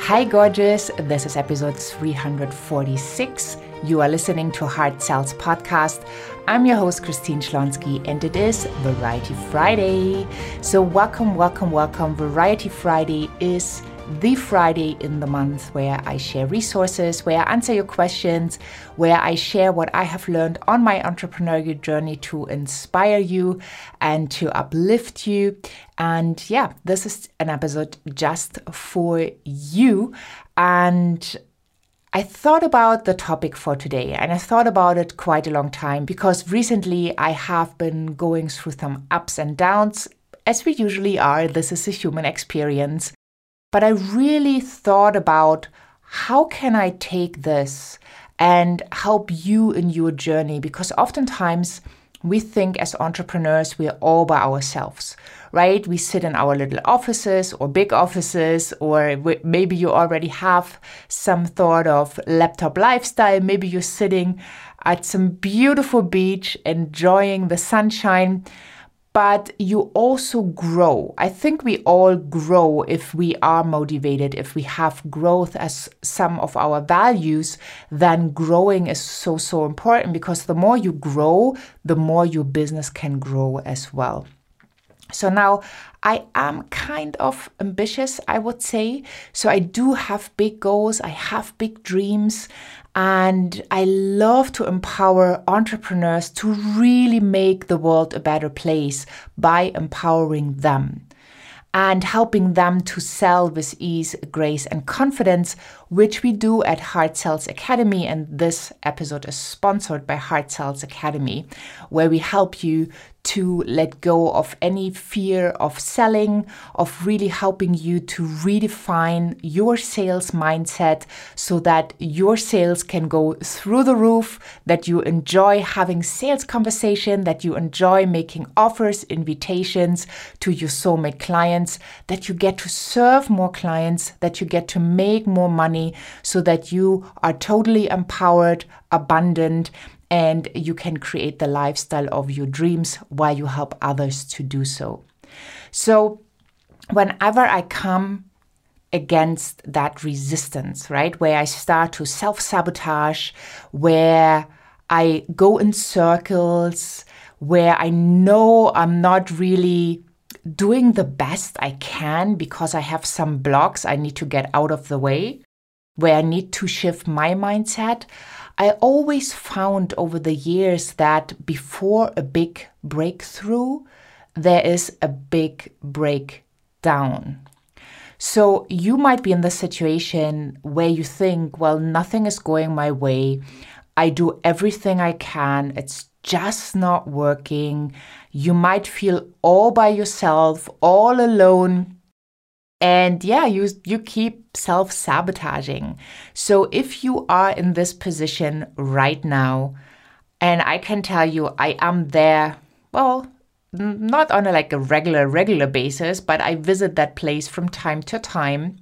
Hi, gorgeous. This is episode 346. You are listening to Heart Sells Podcast. I'm your host, Christine Schlonski, and it is Variety Friday. So, welcome, welcome, welcome. Variety Friday is the Friday in the month where I share resources, where I answer your questions, where I share what I have learned on my entrepreneurial journey to inspire you and to uplift you. And yeah, this is an episode just for you. And I thought about the topic for today and I thought about it quite a long time because recently I have been going through some ups and downs. As we usually are, this is a human experience. But I really thought about how can I take this and help you in your journey? Because oftentimes we think as entrepreneurs we're all by ourselves right? We sit in our little offices or big offices or maybe you already have some thought of laptop lifestyle. Maybe you're sitting at some beautiful beach enjoying the sunshine but you also grow. I think we all grow if we are motivated, if we have growth as some of our values, then growing is so, so important because the more you grow, the more your business can grow as well. So now I am kind of ambitious, I would say. So I do have big goals, I have big dreams, and I love to empower entrepreneurs to really make the world a better place by empowering them and helping them to sell with ease, grace, and confidence, which we do at Heart Sells Academy. And this episode is sponsored by Heart Sells Academy, where we help you to let go of any fear of selling, of really helping you to redefine your sales mindset so that your sales can go through the roof, that you enjoy having sales conversation, that you enjoy making offers, invitations to your soulmate clients, that you get to serve more clients, that you get to make more money so that you are totally empowered, abundant, and you can create the lifestyle of your dreams while you help others to do so. So, whenever I come against that resistance, right, where I start to self sabotage, where I go in circles, where I know I'm not really doing the best I can because I have some blocks I need to get out of the way, where I need to shift my mindset, I always found over the years that before a big breakthrough, there is a big breakdown. So you might be in the situation where you think, well, nothing is going my way. I do everything I can. It's just not working. You might feel all by yourself, all alone and yeah you you keep self-sabotaging. So if you are in this position right now and i can tell you i am there well not on a like a regular regular basis but i visit that place from time to time.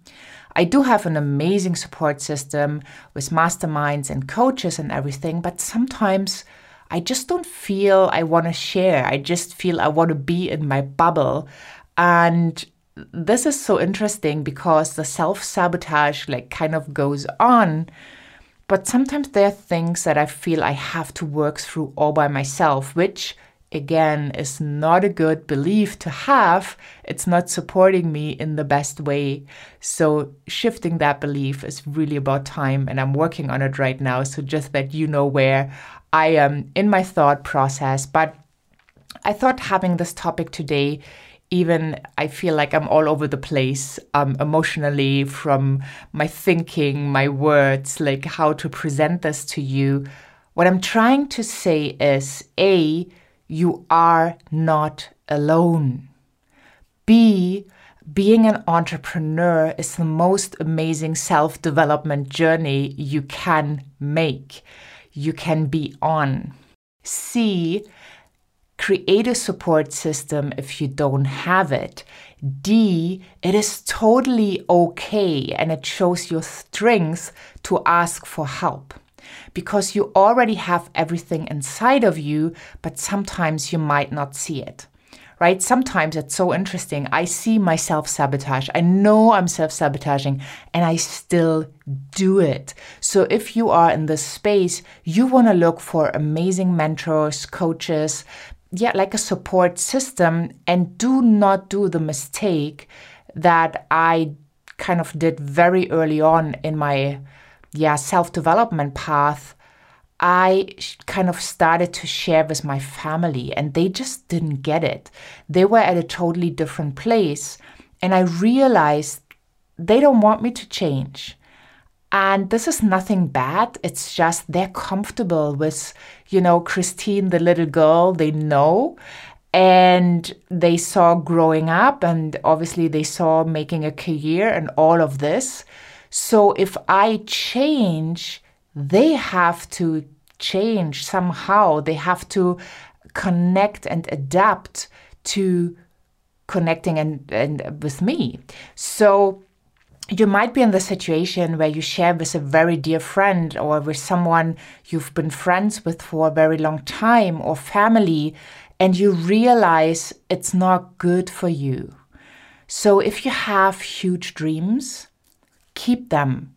I do have an amazing support system with masterminds and coaches and everything but sometimes i just don't feel i want to share. I just feel i want to be in my bubble. And this is so interesting because the self sabotage like kind of goes on. But sometimes there are things that I feel I have to work through all by myself, which again is not a good belief to have. It's not supporting me in the best way. So, shifting that belief is really about time, and I'm working on it right now. So, just that you know where I am in my thought process. But I thought having this topic today even I feel like I'm all over the place um, emotionally from my thinking, my words, like how to present this to you. What I'm trying to say is A, you are not alone. B, being an entrepreneur is the most amazing self development journey you can make, you can be on. C, Create a support system if you don't have it. D, it is totally okay and it shows your strength to ask for help because you already have everything inside of you, but sometimes you might not see it, right? Sometimes it's so interesting. I see myself sabotage. I know I'm self sabotaging and I still do it. So if you are in this space, you want to look for amazing mentors, coaches, yeah, like a support system and do not do the mistake that I kind of did very early on in my yeah, self-development path I kind of started to share with my family, and they just didn't get it. They were at a totally different place, and I realized they don't want me to change. And this is nothing bad. It's just they're comfortable with, you know, Christine, the little girl they know. And they saw growing up, and obviously they saw making a career and all of this. So if I change, they have to change somehow. They have to connect and adapt to connecting and, and with me. So you might be in the situation where you share with a very dear friend or with someone you've been friends with for a very long time or family, and you realize it's not good for you. So if you have huge dreams, keep them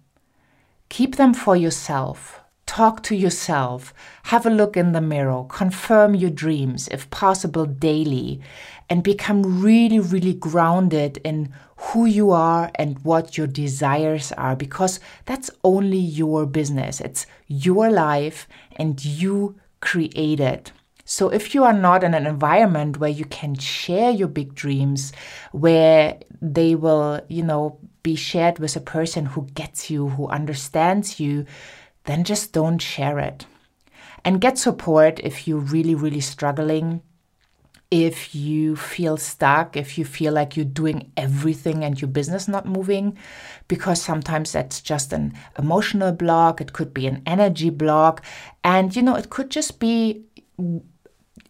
Keep them for yourself. Talk to yourself. Have a look in the mirror. Confirm your dreams, if possible, daily. And become really, really grounded in who you are and what your desires are because that's only your business. It's your life and you create it. So if you are not in an environment where you can share your big dreams, where they will, you know, be shared with a person who gets you, who understands you, then just don't share it. And get support if you're really, really struggling. If you feel stuck, if you feel like you're doing everything and your business not moving, because sometimes that's just an emotional block, it could be an energy block, and you know, it could just be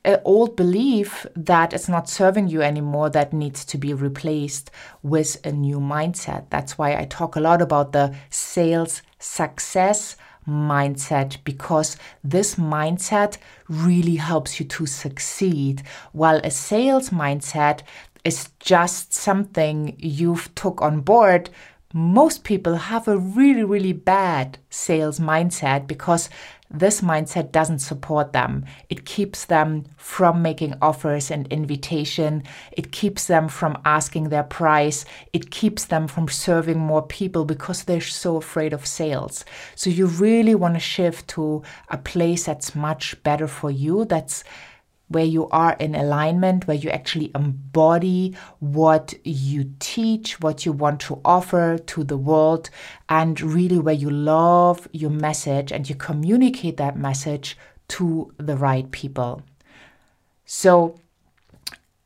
an old belief that it's not serving you anymore that needs to be replaced with a new mindset. That's why I talk a lot about the sales success mindset because this mindset really helps you to succeed while a sales mindset is just something you've took on board most people have a really really bad sales mindset because this mindset doesn't support them. It keeps them from making offers and invitation. It keeps them from asking their price. It keeps them from serving more people because they're so afraid of sales. So you really want to shift to a place that's much better for you, that's where you are in alignment, where you actually embody what you teach, what you want to offer to the world, and really where you love your message and you communicate that message to the right people. So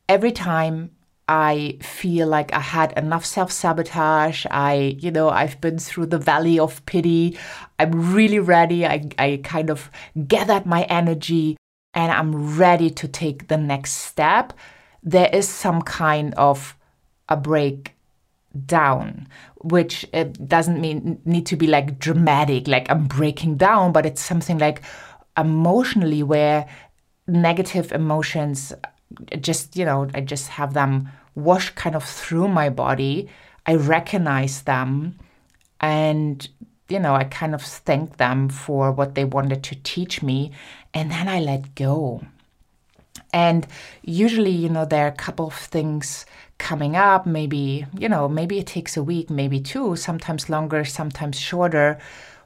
every time I feel like I had enough self sabotage. I, you know, I've been through the valley of pity. I'm really ready. I, I kind of gathered my energy and I'm ready to take the next step, there is some kind of a breakdown, which it doesn't mean need to be like dramatic, like I'm breaking down, but it's something like emotionally where negative emotions uh, just, you know, I just have them wash kind of through my body. I recognize them and you know, I kind of thank them for what they wanted to teach me. And then I let go. And usually, you know, there are a couple of things coming up. Maybe, you know, maybe it takes a week, maybe two, sometimes longer, sometimes shorter,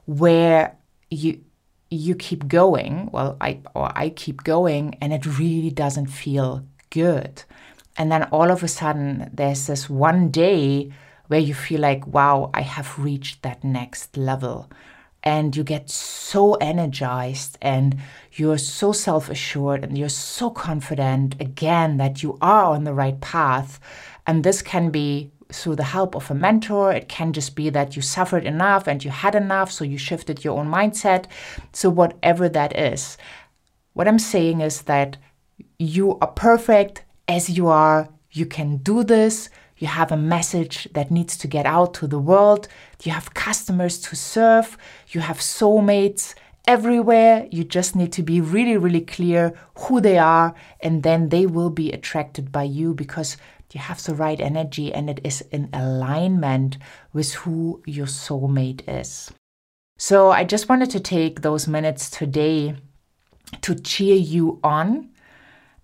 where you you keep going. Well, I or I keep going and it really doesn't feel good. And then all of a sudden there's this one day where you feel like, wow, I have reached that next level. And you get so energized and you're so self assured and you're so confident again that you are on the right path. And this can be through the help of a mentor. It can just be that you suffered enough and you had enough, so you shifted your own mindset. So, whatever that is, what I'm saying is that you are perfect as you are. You can do this you have a message that needs to get out to the world, you have customers to serve, you have soulmates, everywhere. You just need to be really, really clear who they are, and then they will be attracted by you because you have the right energy and it is in alignment with who your soulmate is. So I just wanted to take those minutes today to cheer you on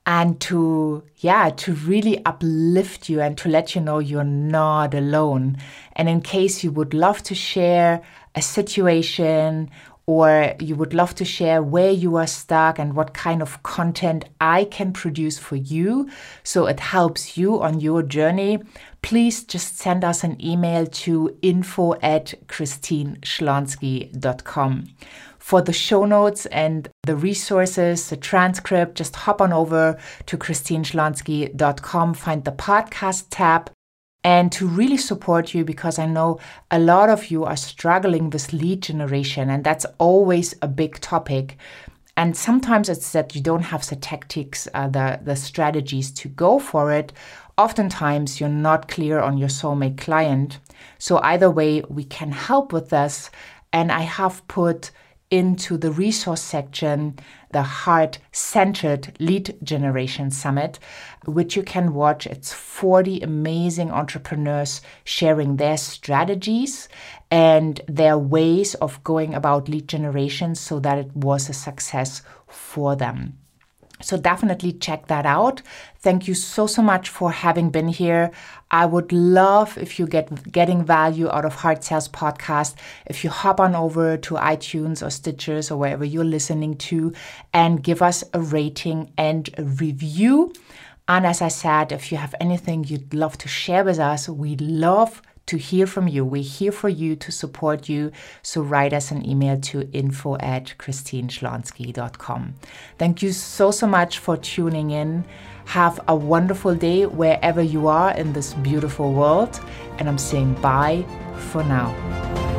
and to yeah to really uplift you and to let you know you're not alone and in case you would love to share a situation or you would love to share where you are stuck and what kind of content I can produce for you so it helps you on your journey, please just send us an email to info at christineschlonski.com. For the show notes and the resources, the transcript, just hop on over to christineschlonski.com, find the podcast tab, and to really support you because I know a lot of you are struggling with lead generation, and that's always a big topic. And sometimes it's that you don't have the tactics, uh, the, the strategies to go for it. Oftentimes, you're not clear on your soulmate client. So, either way, we can help with this. And I have put into the resource section the Heart Centered Lead Generation Summit, which you can watch. It's 40 amazing entrepreneurs sharing their strategies and their ways of going about lead generation so that it was a success for them. So definitely check that out. Thank you so so much for having been here. I would love if you get getting value out of Heart Sales podcast if you hop on over to iTunes or Stitchers or wherever you're listening to and give us a rating and a review. And as I said, if you have anything you'd love to share with us, we love to hear from you. We're here for you to support you. So write us an email to info at christineschlonski.com. Thank you so, so much for tuning in. Have a wonderful day wherever you are in this beautiful world. And I'm saying bye for now.